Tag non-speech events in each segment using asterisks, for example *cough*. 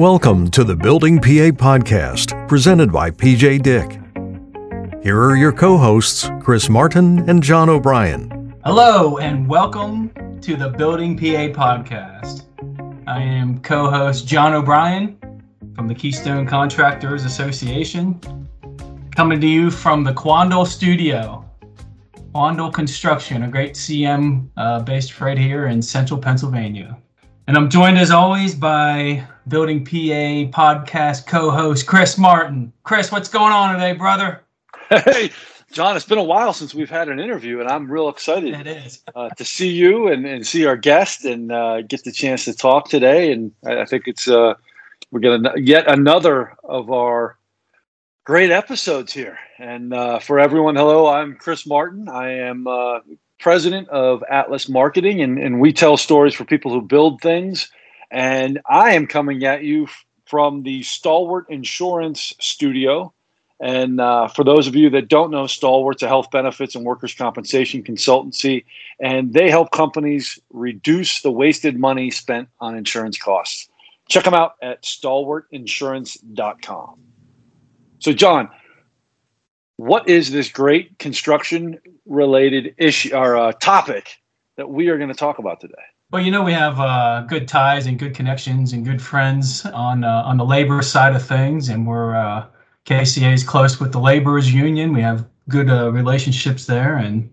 Welcome to the Building PA podcast, presented by PJ Dick. Here are your co hosts, Chris Martin and John O'Brien. Hello, and welcome to the Building PA podcast. I am co host John O'Brien from the Keystone Contractors Association, coming to you from the Quandel Studio. Quandel Construction, a great CM uh, based right here in central Pennsylvania. And I'm joined as always by Building PA podcast co host Chris Martin. Chris, what's going on today, brother? Hey, John, it's been a while since we've had an interview, and I'm real excited It is. uh, to see you and, and see our guest and uh, get the chance to talk today. And I, I think it's uh, we're going to yet another of our great episodes here. And uh, for everyone, hello, I'm Chris Martin. I am uh, president of Atlas Marketing, and, and we tell stories for people who build things. And I am coming at you from the Stalwart Insurance Studio. And uh, for those of you that don't know, Stalwart's a health benefits and workers' compensation consultancy, and they help companies reduce the wasted money spent on insurance costs. Check them out at stalwartinsurance.com. So, John, what is this great construction related issue or uh, topic that we are going to talk about today? Well, you know we have uh, good ties and good connections and good friends on uh, on the labor side of things, and we're uh, KCA is close with the laborers union. We have good uh, relationships there, and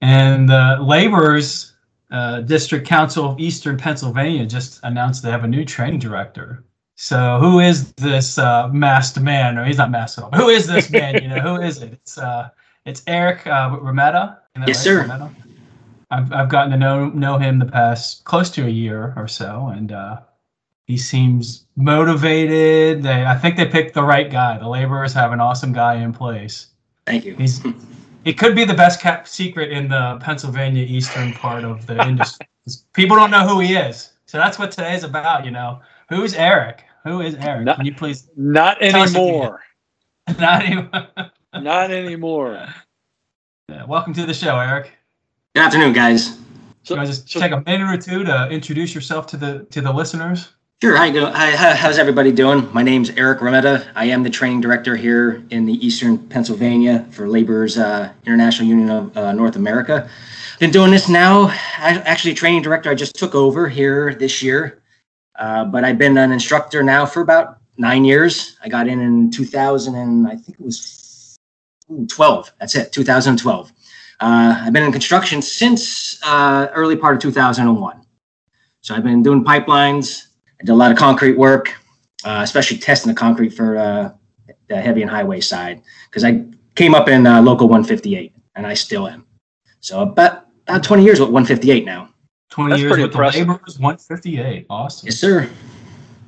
and uh, laborers uh, district council of Eastern Pennsylvania just announced they have a new training director. So who is this uh, masked man? No, he's not masked at all. Who is this man? You know who is it? It's uh, it's Eric uh, Rametta. Yes, right? sir. Rametta? I've I've gotten to know know him the past close to a year or so, and uh, he seems motivated. They I think they picked the right guy. The laborers have an awesome guy in place. Thank you. He's it could be the best kept secret in the Pennsylvania eastern part of the *laughs* industry. People don't know who he is, so that's what today's about. You know, who's Eric? Who is Eric? Not- Can you please Not Tell us if you *laughs* anymore. not even? Not anymore. *laughs* Yeah, welcome to the show, Eric. Good afternoon, guys. So, you want just so- take a minute or two to introduce yourself to the to the listeners? Sure. Hi, go. Hi, hi, how's everybody doing? My name's Eric Rametta. I am the training director here in the Eastern Pennsylvania for Laborers uh, International Union of uh, North America. Been doing this now. I, actually, training director. I just took over here this year, uh, but I've been an instructor now for about nine years. I got in in 2000 and I think it was ooh, 12. That's it, 2012. Uh, I've been in construction since uh, early part of 2001. So I've been doing pipelines. I did a lot of concrete work, uh, especially testing the concrete for uh, the heavy and highway side because I came up in local 158 and I still am. So about, about 20 years with 158 now. 20 That's years pretty with impressive. the laborers, 158. Awesome. Yes, sir.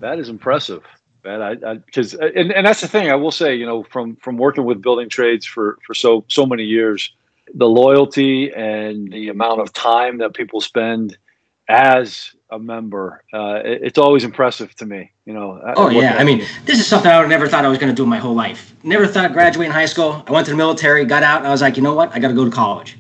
That is impressive. That I because and, and that's the thing I will say you know from from working with building trades for for so so many years, the loyalty and the amount of time that people spend as a member, uh, it- it's always impressive to me. You know. Oh looking yeah, I mean, this is something I never thought I was going to do my whole life. Never thought graduating high school. I went to the military, got out, and I was like, you know what? I got to go to college.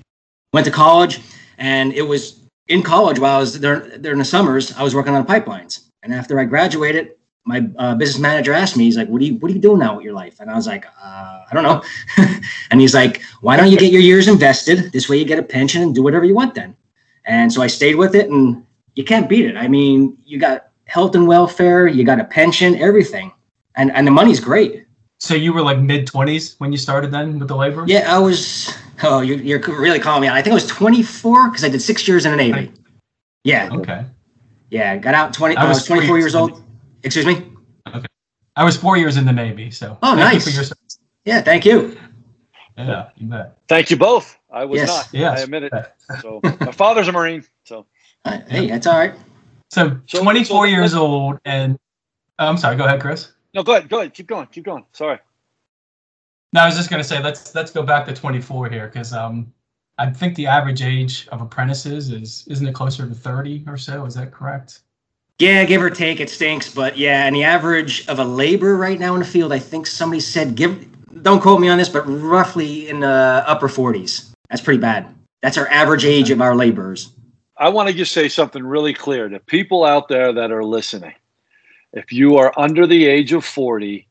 Went to college, and it was in college while I was there there in the summers. I was working on pipelines, and after I graduated, my uh, business manager asked me, he's like, "What are you What are you doing now with your life?" And I was like, uh, "I don't know." *laughs* and he's like, "Why don't you get your years invested? This way, you get a pension and do whatever you want then." And so I stayed with it, and you can't beat it. I mean, you got health and welfare, you got a pension, everything, and and the money's great. So you were like mid 20s when you started then with the labor? Yeah, I was. Oh, you're, you're really calling me out. I think I was 24 because I did six years in the Navy. Yeah, Okay. yeah. Got out 20. I I was was 24 years years old. Excuse me. Okay. I was four years in the Navy, so Oh, thank nice. you for your. Yeah, thank you. Yeah, you bet. Thank you both. I was Yes. not. Yes. I admit it. *laughs* So my father's a Marine. So Uh, hey, that's all right. So, So- 24 so- years old, and oh, I'm sorry. Go ahead, Chris. no, go ahead. Go ahead. Keep going. Keep going. Sorry. No, I was just gonna say let's let's go back to 24 here because um, I think the average age of apprentices is isn't it closer to 30 or so? Is that correct? Yeah, give or take, it stinks, but yeah. And the average of a labor right now in the field, I think somebody said, give. Don't quote me on this, but roughly in the upper 40s. That's pretty bad. That's our average age of our laborers. I want to just say something really clear to people out there that are listening. if you are under the age of 40,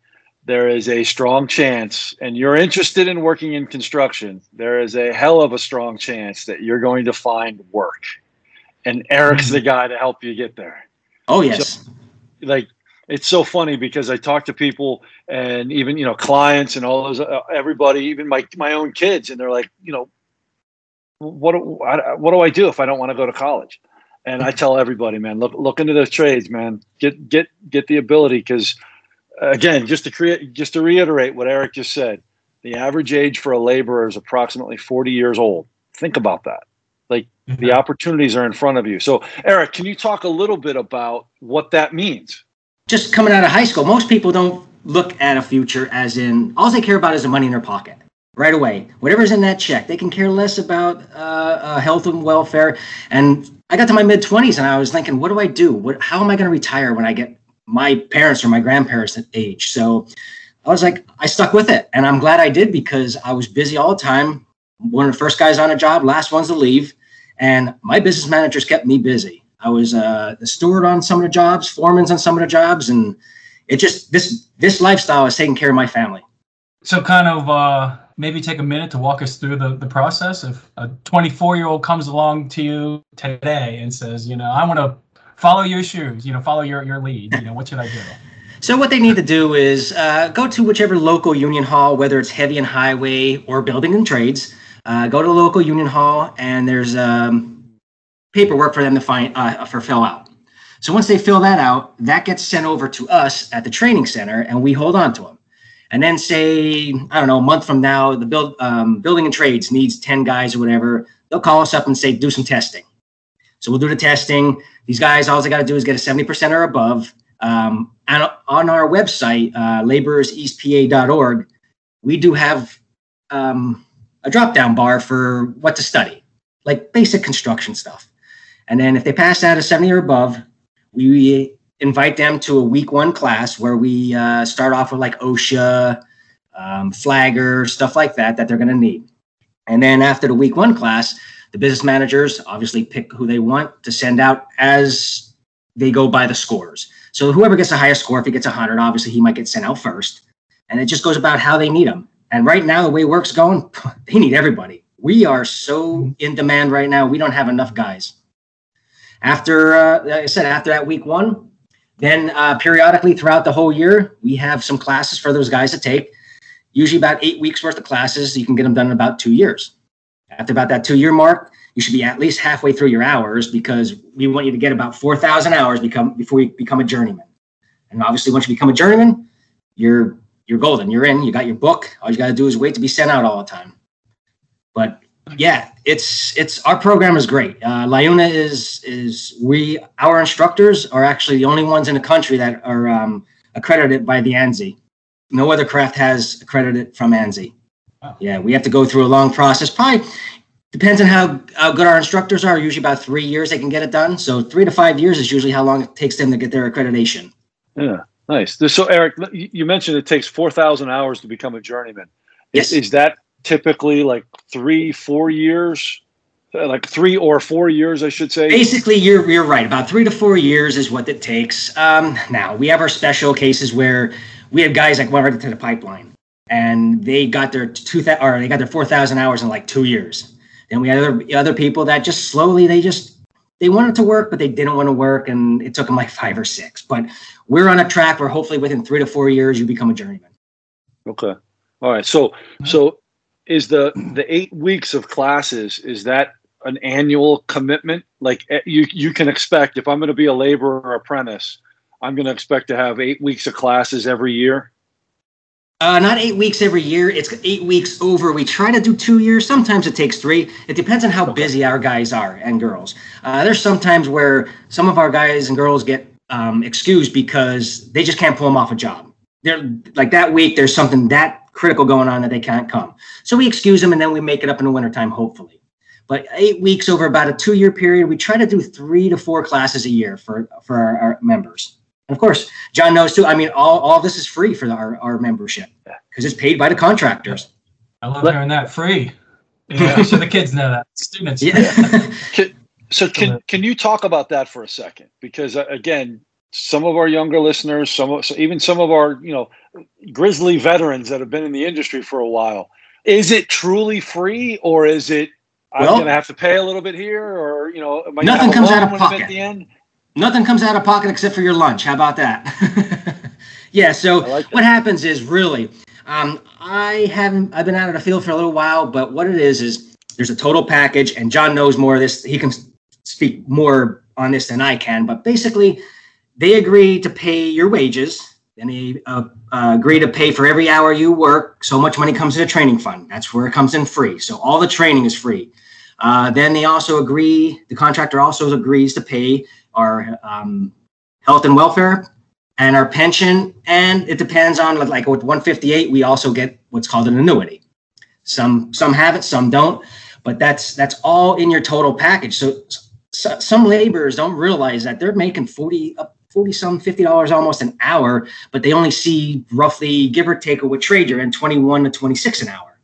there is a strong chance, and you're interested in working in construction, there is a hell of a strong chance that you're going to find work. And Eric's mm-hmm. the guy to help you get there. Oh, yes. So, like, it's so funny because I talk to people and even, you know, clients and all those, uh, everybody, even my, my own kids, and they're like, you know, what, what do I do if I don't want to go to college? And I tell everybody, man, look look into those trades, man. Get get get the ability because again, just to create, just to reiterate what Eric just said, the average age for a laborer is approximately 40 years old. Think about that. Like mm-hmm. the opportunities are in front of you. So, Eric, can you talk a little bit about what that means? Just coming out of high school, most people don't look at a future as in all they care about is the money in their pocket right away. Whatever's in that check, they can care less about uh, uh, health and welfare. And I got to my mid 20s and I was thinking, what do I do? What, how am I going to retire when I get my parents or my grandparents' age. So I was like, I stuck with it. And I'm glad I did because I was busy all the time. One of the first guys on a job, last ones to leave. And my business managers kept me busy. I was uh, the steward on some of the jobs, foreman's on some of the jobs. And it just, this, this lifestyle is taking care of my family. So kind of uh, maybe take a minute to walk us through the, the process. If a 24 year old comes along to you today and says, you know, I want to follow your shoes, you know, follow your, your lead. You know, what should I do? *laughs* So what they need to do is uh, go to whichever local union hall, whether it's heavy and highway or building and trades. Uh, go to the local union hall, and there's um, paperwork for them to find uh, for fill out. So once they fill that out, that gets sent over to us at the training center, and we hold on to them. And then say I don't know a month from now, the build um, building and trades needs ten guys or whatever. They'll call us up and say do some testing. So we'll do the testing. These guys, all they got to do is get a 70% or above. Um, and on our website, uh, laborerseastpa.org, we do have um, a drop down bar for what to study, like basic construction stuff. And then if they pass out a 70 or above, we invite them to a week one class where we uh, start off with like OSHA, um, flagger, stuff like that, that they're going to need. And then after the week one class, the business managers obviously pick who they want to send out as they go by the scores. So whoever gets the highest score, if he gets 100, obviously he might get sent out first. And it just goes about how they need them. And right now, the way work's going, *laughs* they need everybody. We are so in demand right now. We don't have enough guys. After, uh, like I said, after that week one, then uh, periodically throughout the whole year, we have some classes for those guys to take. Usually about eight weeks worth of classes. You can get them done in about two years. After about that two year mark, you should be at least halfway through your hours because we want you to get about 4,000 hours become before you become a journeyman. And obviously, once you become a journeyman, you're you're golden. You're in. You got your book. All you got to do is wait to be sent out all the time. But yeah, it's it's our program is great. Uh, is is we our instructors are actually the only ones in the country that are um, accredited by the ANSI. No other craft has accredited from ANSI. Wow. Yeah, we have to go through a long process. Probably depends on how, how good our instructors are. Usually about three years they can get it done. So three to five years is usually how long it takes them to get their accreditation. Yeah, nice. So Eric, you mentioned it takes four thousand hours to become a journeyman. Yes. Is, is that typically like three, four years? Uh, like three or four years, I should say. Basically, you're you're right. About three to four years is what it takes. Um, now we have our special cases where we have guys like went right to the pipeline and they got their two th- or they got their four thousand hours in like two years. Then we had other other people that just slowly they just they wanted to work, but they didn't want to work, and it took them like five or six. But we're on a track where hopefully within three to four years you become a journeyman. Okay, all right. So so is the the eight weeks of classes is that an annual commitment? Like eh, you you can expect if I'm going to be a laborer apprentice, I'm going to expect to have eight weeks of classes every year. Uh, not eight weeks every year. It's eight weeks over. We try to do two years. Sometimes it takes three. It depends on how okay. busy our guys are and girls. Uh, there's sometimes where some of our guys and girls get um, excused because they just can't pull them off a job. They're like that week. There's something that critical going on that they can't come. So we excuse them and then we make it up in the wintertime, hopefully. But eight weeks over about a two year period, we try to do three to four classes a year for for our, our members. And of course, John knows too. I mean, all, all this is free for our, our membership because it's paid by the contractors. I love hearing that free. Yeah, so the kids know that. Students. Yeah. *laughs* so can can you talk about that for a second? Because uh, again, some of our younger listeners, some of, even some of our you know grizzly veterans that have been in the industry for a while. Is it truly free, or is it I'm going to have to pay a little bit here, or you know, nothing comes out of pocket at the end? Nothing comes out of pocket except for your lunch. How about that? *laughs* yeah. So like what happens is really, um, I haven't. I've been out of the field for a little while, but what it is is there's a total package, and John knows more of this. He can speak more on this than I can, but basically, they agree to pay your wages. And they uh, uh, agree to pay for every hour you work. So much money comes to the training fund. That's where it comes in free. So all the training is free. Uh, then they also agree. The contractor also agrees to pay our um, health and welfare and our pension. And it depends on like with 158, we also get what's called an annuity. Some some have it, some don't. But that's that's all in your total package. So, so some laborers don't realize that they're making 40 up 40 some 50 dollars almost an hour but they only see roughly give or take with trade you're in 21 to 26 an hour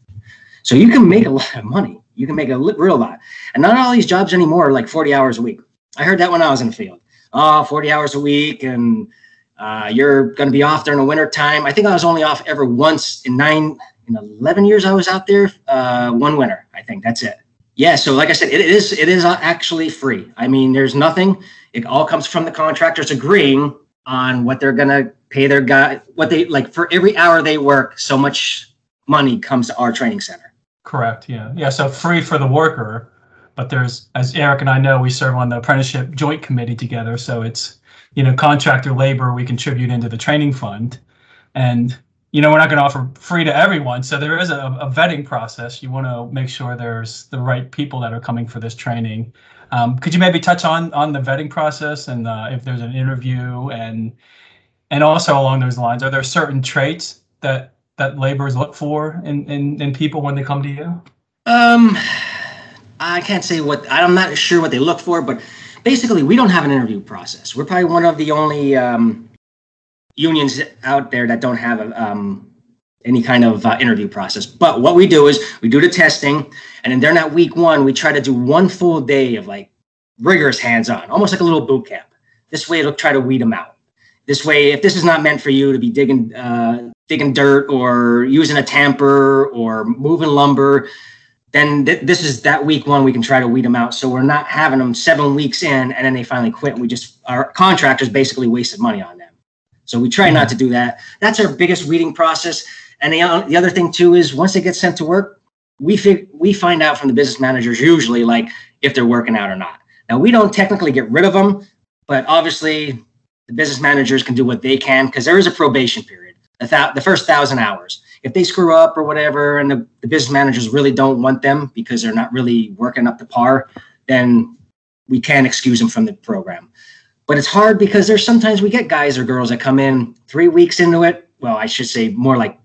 so you can make a lot of money you can make a real lot and not all these jobs anymore are like 40 hours a week I heard that when I was in the field. Oh, 40 hours a week, and uh, you're going to be off during the winter time. I think I was only off ever once in nine, in 11 years I was out there. Uh, one winter, I think that's it. Yeah. So, like I said, it is it is actually free. I mean, there's nothing. It all comes from the contractors agreeing on what they're going to pay their guy. What they like for every hour they work, so much money comes to our training center. Correct. Yeah. Yeah. So free for the worker but there's as Eric and I know, we serve on the apprenticeship joint committee together. So it's you know contractor labor we contribute into the training fund, and you know we're not going to offer free to everyone. So there is a, a vetting process. You want to make sure there's the right people that are coming for this training. Um, could you maybe touch on on the vetting process and uh, if there's an interview and and also along those lines, are there certain traits that that laborers look for in, in, in people when they come to you? Um, I can't say what I'm not sure what they look for, but basically we don't have an interview process. We're probably one of the only um, unions out there that don't have a, um, any kind of uh, interview process. But what we do is we do the testing, and then during that week one, we try to do one full day of like rigorous hands-on, almost like a little boot camp. This way, it'll try to weed them out. This way, if this is not meant for you to be digging uh, digging dirt or using a tamper or moving lumber, then th- this is that week one we can try to weed them out. So we're not having them seven weeks in and then they finally quit And we just our contractors basically wasted money on them. So we try not to do that. That's our biggest weeding process. And the, uh, the other thing too is once they get sent to work we we find out from the business managers usually like if they're working out or not. Now we don't technically get rid of them but obviously the business managers can do what they can because there is a probation period. The, th- the first thousand hours if they screw up or whatever and the, the business managers really don't want them because they're not really working up to par, then we can excuse them from the program. But it's hard because there's sometimes we get guys or girls that come in three weeks into it. Well, I should say more like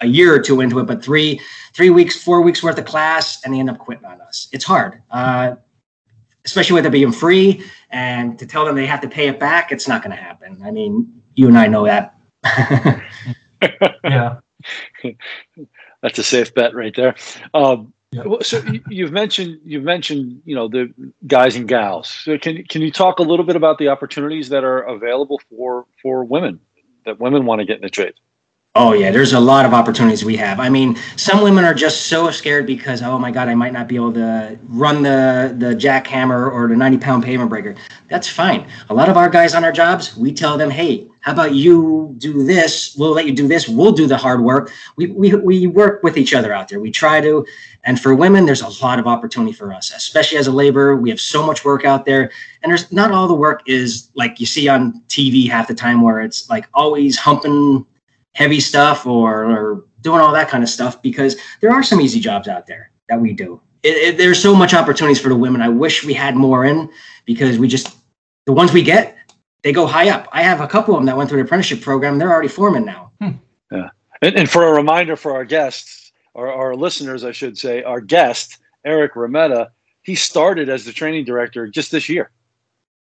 a year or two into it, but three three weeks, four weeks worth of class, and they end up quitting on us. It's hard, uh, especially with it being free, and to tell them they have to pay it back, it's not going to happen. I mean, you and I know that. *laughs* *laughs* yeah. *laughs* That's a safe bet right there. Um, yeah. So you've mentioned you've mentioned you know the guys and gals. So can can you talk a little bit about the opportunities that are available for for women that women want to get in the trade? Oh yeah, there's a lot of opportunities we have. I mean, some women are just so scared because oh my god, I might not be able to run the the jackhammer or the 90 pound pavement breaker. That's fine. A lot of our guys on our jobs, we tell them, hey, how about you do this? We'll let you do this. We'll do the hard work. We, we, we work with each other out there. We try to. And for women, there's a lot of opportunity for us, especially as a laborer. We have so much work out there. And there's not all the work is like you see on TV half the time where it's like always humping heavy stuff or, or doing all that kind of stuff because there are some easy jobs out there that we do. It, it, there's so much opportunities for the women. I wish we had more in because we just, the ones we get, they go high up. I have a couple of them that went through the apprenticeship program. They're already foremen now. Hmm. Yeah. And, and, for a reminder for our guests, or our listeners, I should say, our guest, Eric Rametta, he started as the training director just this year.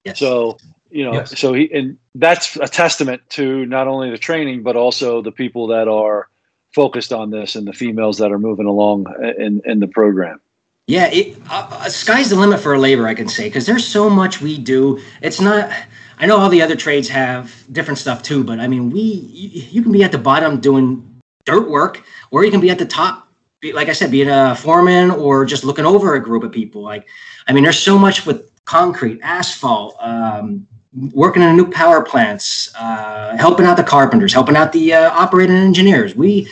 Yes. So, you know, yes. so he, and that's a testament to not only the training, but also the people that are focused on this and the females that are moving along in, in the program. Yeah, it, uh, uh sky's the limit for a labor, I can say, because there's so much we do. It's not, I know all the other trades have different stuff too, but I mean, we you can be at the bottom doing dirt work, or you can be at the top, like I said, being a foreman or just looking over a group of people. Like, I mean, there's so much with concrete, asphalt, um, working in a new power plants, uh, helping out the carpenters, helping out the uh, operating engineers. We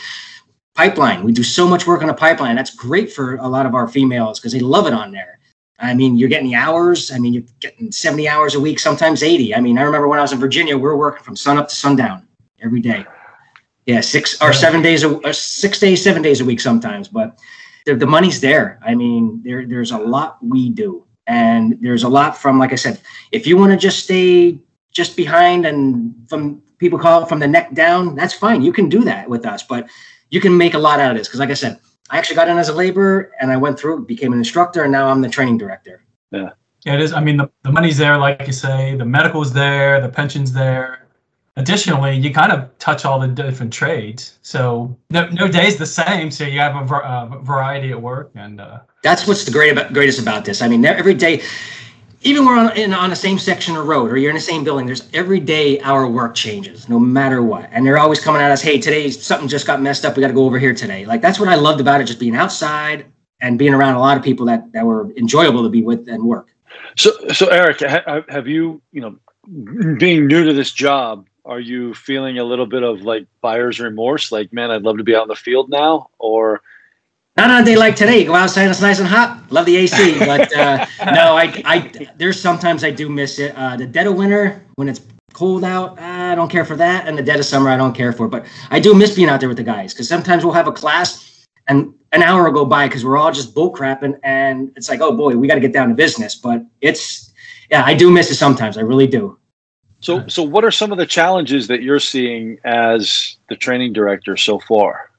pipeline. We do so much work on a pipeline. That's great for a lot of our females because they love it on there. I mean, you're getting the hours. I mean, you're getting 70 hours a week, sometimes 80. I mean, I remember when I was in Virginia, we were working from sun up to sundown every day. Yeah, six or seven days, a, six days, seven days a week sometimes. But the, the money's there. I mean, there, there's a lot we do. And there's a lot from, like I said, if you want to just stay just behind and from people call it from the neck down, that's fine. You can do that with us. But you can make a lot out of this. Because, like I said, I actually got in as a laborer and I went through, became an instructor, and now I'm the training director. Yeah. Yeah, it is. I mean, the, the money's there, like you say, the medical's there, the pension's there. Additionally, you kind of touch all the different trades. So no, no day's the same. So you have a, a variety at work. And uh, that's what's the great about, greatest about this. I mean, every day, even we're on in, on the same section of road or you're in the same building there's every day our work changes no matter what. And they're always coming at us hey today something just got messed up. We got to go over here today. Like that's what i loved about it just being outside and being around a lot of people that that were enjoyable to be with and work. So so eric have you you know being new to this job are you feeling a little bit of like buyer's remorse? Like man i'd love to be out in the field now or not on a day like today. You go outside, it's nice and hot. Love the AC, *laughs* but uh, no, I, I, there's sometimes I do miss it. Uh, the dead of winter when it's cold out, I don't care for that, and the dead of summer, I don't care for. But I do miss being out there with the guys because sometimes we'll have a class and an hour will go by because we're all just bull crapping, and it's like, oh boy, we got to get down to business. But it's, yeah, I do miss it sometimes. I really do. So, so what are some of the challenges that you're seeing as the training director so far?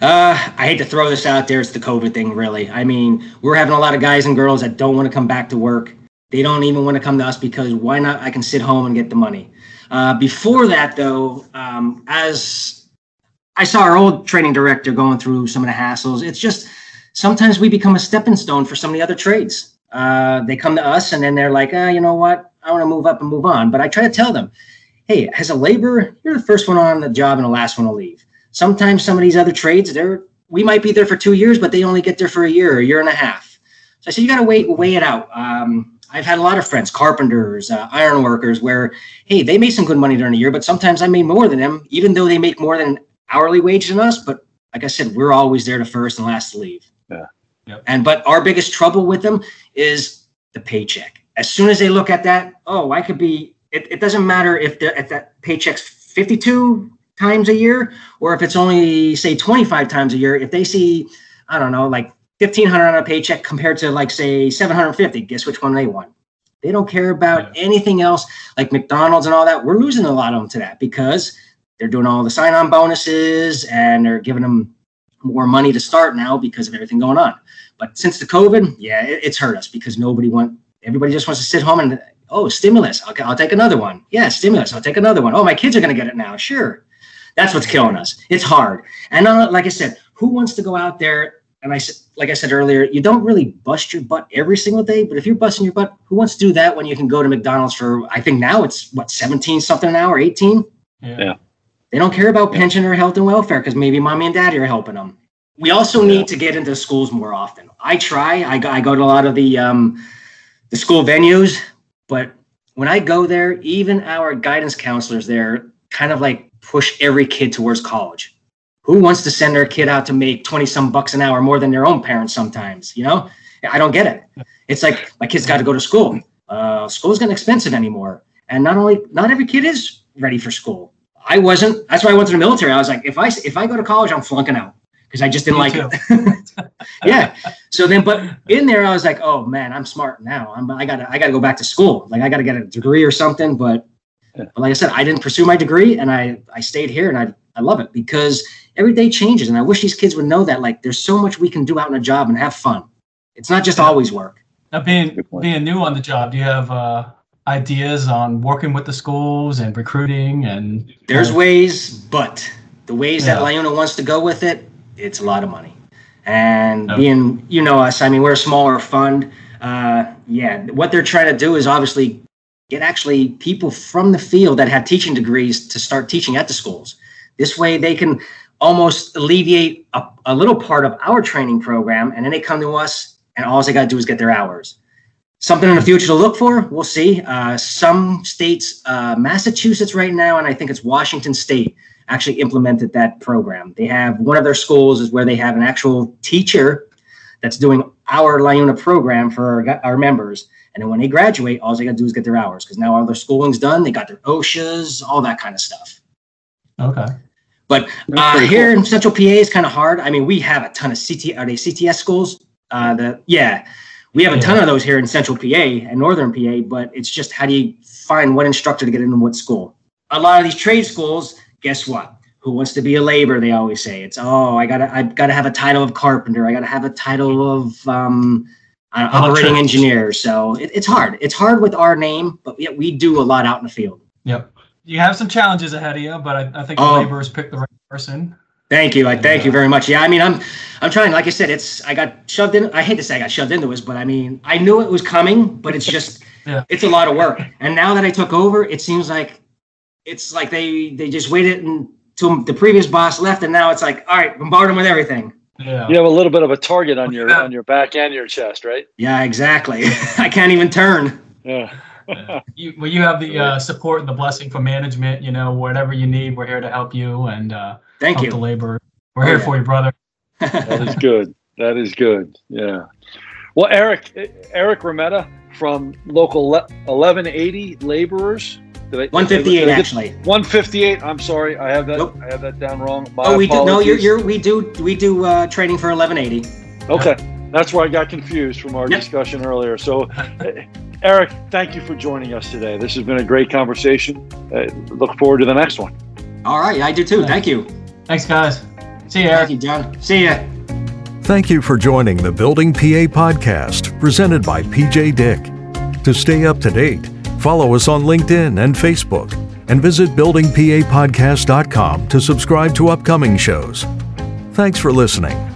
Uh, I hate to throw this out there. It's the COVID thing, really. I mean, we're having a lot of guys and girls that don't want to come back to work. They don't even want to come to us because why not? I can sit home and get the money. Uh, before that, though, um, as I saw our old training director going through some of the hassles, it's just sometimes we become a stepping stone for some of the other trades. Uh, they come to us and then they're like, ah, you know what? I want to move up and move on. But I try to tell them, hey, as a laborer, you're the first one on the job and the last one to leave. Sometimes some of these other trades, they're we might be there for two years, but they only get there for a year, a year and a half. So I said, you got to wait, weigh it out. Um, I've had a lot of friends, carpenters, uh, iron workers, where hey, they made some good money during the year, but sometimes I made more than them, even though they make more than hourly wage than us. But like I said, we're always there to first and last to leave. Yeah. Yep. And but our biggest trouble with them is the paycheck. As soon as they look at that, oh, I could be. It, it doesn't matter if the if that paycheck's fifty two times a year, or if it's only say 25 times a year, if they see, I don't know, like 1500 on a paycheck compared to like say 750, guess which one they want? They don't care about yeah. anything else like McDonald's and all that. We're losing a lot of them to that because they're doing all the sign on bonuses and they're giving them more money to start now because of everything going on. But since the COVID, yeah, it, it's hurt us because nobody want everybody just wants to sit home and oh stimulus. Okay, I'll take another one. Yeah, stimulus. I'll take another one. Oh, my kids are going to get it now. Sure. That's what's killing us. It's hard. And uh, like I said, who wants to go out there? And I said, like I said earlier, you don't really bust your butt every single day. But if you're busting your butt, who wants to do that when you can go to McDonald's for? I think now it's what 17 something an hour, 18. Yeah. yeah. They don't care about pension or health and welfare because maybe mommy and daddy are helping them. We also need to get into schools more often. I try. I go, I go to a lot of the um, the school venues, but when I go there, even our guidance counselors there kind of like push every kid towards college. Who wants to send their kid out to make 20 some bucks an hour more than their own parents sometimes? You know, I don't get it. It's like my kid's got to go to school. Uh, school's getting expensive anymore. And not only, not every kid is ready for school. I wasn't. That's why I went to the military. I was like, if I if I go to college, I'm flunking out because I just didn't Me like too. it. *laughs* yeah. So then, but in there, I was like, oh man, I'm smart now. I'm I gotta I gotta go back to school. Like I gotta get a degree or something. But but like I said, I didn't pursue my degree and I, I stayed here and I, I love it because every day changes. And I wish these kids would know that like there's so much we can do out in a job and have fun. It's not just always work. Now being being new on the job, do you have uh, ideas on working with the schools and recruiting and there's ways, but the ways yeah. that LiUNA wants to go with it, it's a lot of money. And okay. being you know us, I mean we're a smaller fund. Uh, yeah, what they're trying to do is obviously get actually people from the field that have teaching degrees to start teaching at the schools. This way they can almost alleviate a, a little part of our training program and then they come to us and all they got to do is get their hours. Something in the future to look for, we'll see. Uh, some states, uh, Massachusetts right now, and I think it's Washington State, actually implemented that program. They have one of their schools is where they have an actual teacher that's doing our LIUNA program for our, our members. And then when they graduate, all they got to do is get their hours because now all their schooling's done. They got their OSHAs, all that kind of stuff. Okay. But uh, here cool. in Central PA is kind of hard. I mean, we have a ton of CT. Are they CTS schools? Uh, the yeah, we have a ton of those here in Central PA and Northern PA. But it's just how do you find what instructor to get into what school? A lot of these trade schools, guess what? Who wants to be a laborer? They always say it's oh, I gotta I gotta have a title of carpenter. I gotta have a title of um, uh, operating engineer. So it, it's hard. It's hard with our name, but we, we do a lot out in the field. Yep you have some challenges ahead of you, but I, I think the oh. laborers picked the right person. Thank you. I thank you very much. Yeah, I mean, I'm, I'm trying. Like I said, it's I got shoved in. I hate to say I got shoved into this, but I mean, I knew it was coming, but it's just, *laughs* yeah. it's a lot of work. And now that I took over, it seems like, it's like they they just waited until the previous boss left, and now it's like, all right, bombard them with everything. Yeah. You have a little bit of a target on your on your back and your chest, right? Yeah, exactly. *laughs* I can't even turn. Yeah *laughs* you, well, you have the uh, support and the blessing from management. You know, whatever you need, we're here to help you and uh, thank help you. The labor, we're oh, here yeah. for you, brother. that is good. That is good. Yeah. Well, Eric, Eric Rametta from local 1180 laborers. I, 158 actually. 158. I'm sorry, I have that. Nope. I have that down wrong. My oh, we apologies. do. No, you're, you're. We do. We do uh, training for 1180. Okay, that's where I got confused from our yep. discussion earlier. So, Eric, thank you for joining us today. This has been a great conversation. Uh, look forward to the next one. All right, I do too. Thank you. Thanks, guys. See you, Eric. Thank you, John. See ya. Thank you for joining the Building PA podcast presented by PJ Dick. To stay up to date, follow us on LinkedIn and Facebook and visit buildingpapodcast.com to subscribe to upcoming shows. Thanks for listening